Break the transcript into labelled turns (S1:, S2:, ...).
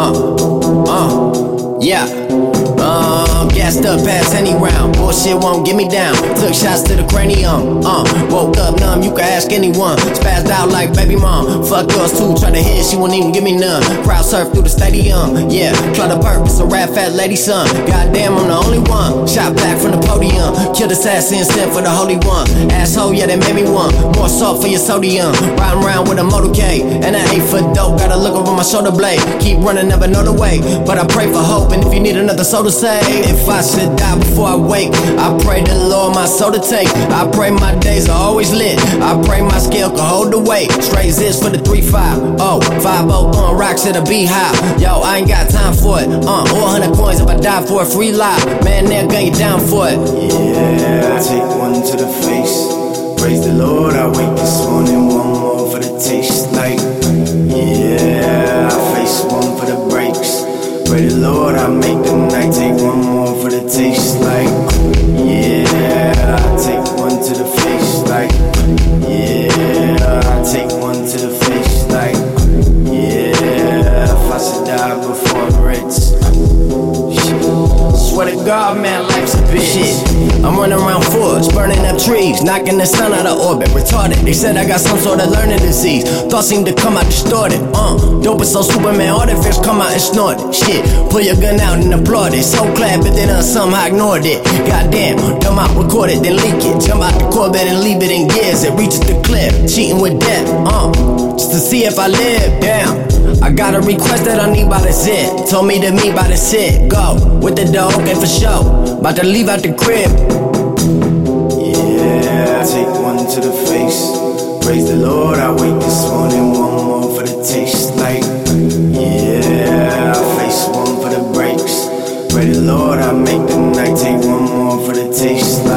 S1: uh, uh, yeah. Gassed up past any round. Bullshit won't get me down. Took shots to the cranium. Uh, woke up numb, you can ask anyone. Spazzed out like baby mom. Fuck yours too, try to hit, she won't even give me none. Crowd surf through the stadium. Yeah, club the purpose, a rap fat lady son. Goddamn, I'm the only one. Shot back from the podium. Killed assassin, sent for the holy one. Asshole, yeah, they made me one. More salt for your sodium. Riding around with a motorcade. And I ain't for dope. Gotta look over my shoulder blade. Keep running, never know the way. But I pray for hope. And if you need another soul to if I should die before I wake, I pray the Lord my soul to take. I pray my days are always lit. I pray my scale can hold the weight. Straight zits for the 3-5. Oh, 5 on rocks at a beehive. Yo, I ain't got time for it. Uh, 400 coins if I die for a free life. Man, they'll gun you down for it.
S2: Yeah, I'm
S1: running around forts, burning up trees, knocking the sun out of orbit. Retarded, they said I got some sort of learning disease. Thoughts seem to come out distorted. Uh, dope is so Superman, fish come out and snort it. Shit, pull your gun out and applaud it. So glad, but then I somehow ignored it. Goddamn, dumb out, record it, then leak it. Jump out the Corvette and leave it in gears. It reaches the cliff, cheating with death. Uh, just to see if I live. Damn. Got a request that I need by the zit. Told me to meet by the sit. Go with the dough, okay for sure. About to leave out the crib.
S2: Yeah, take one to the face. Praise the Lord, I wake this morning, one more for the taste. Like, yeah, I face one for the breaks. Pray the Lord, I make the night, take one more for the taste.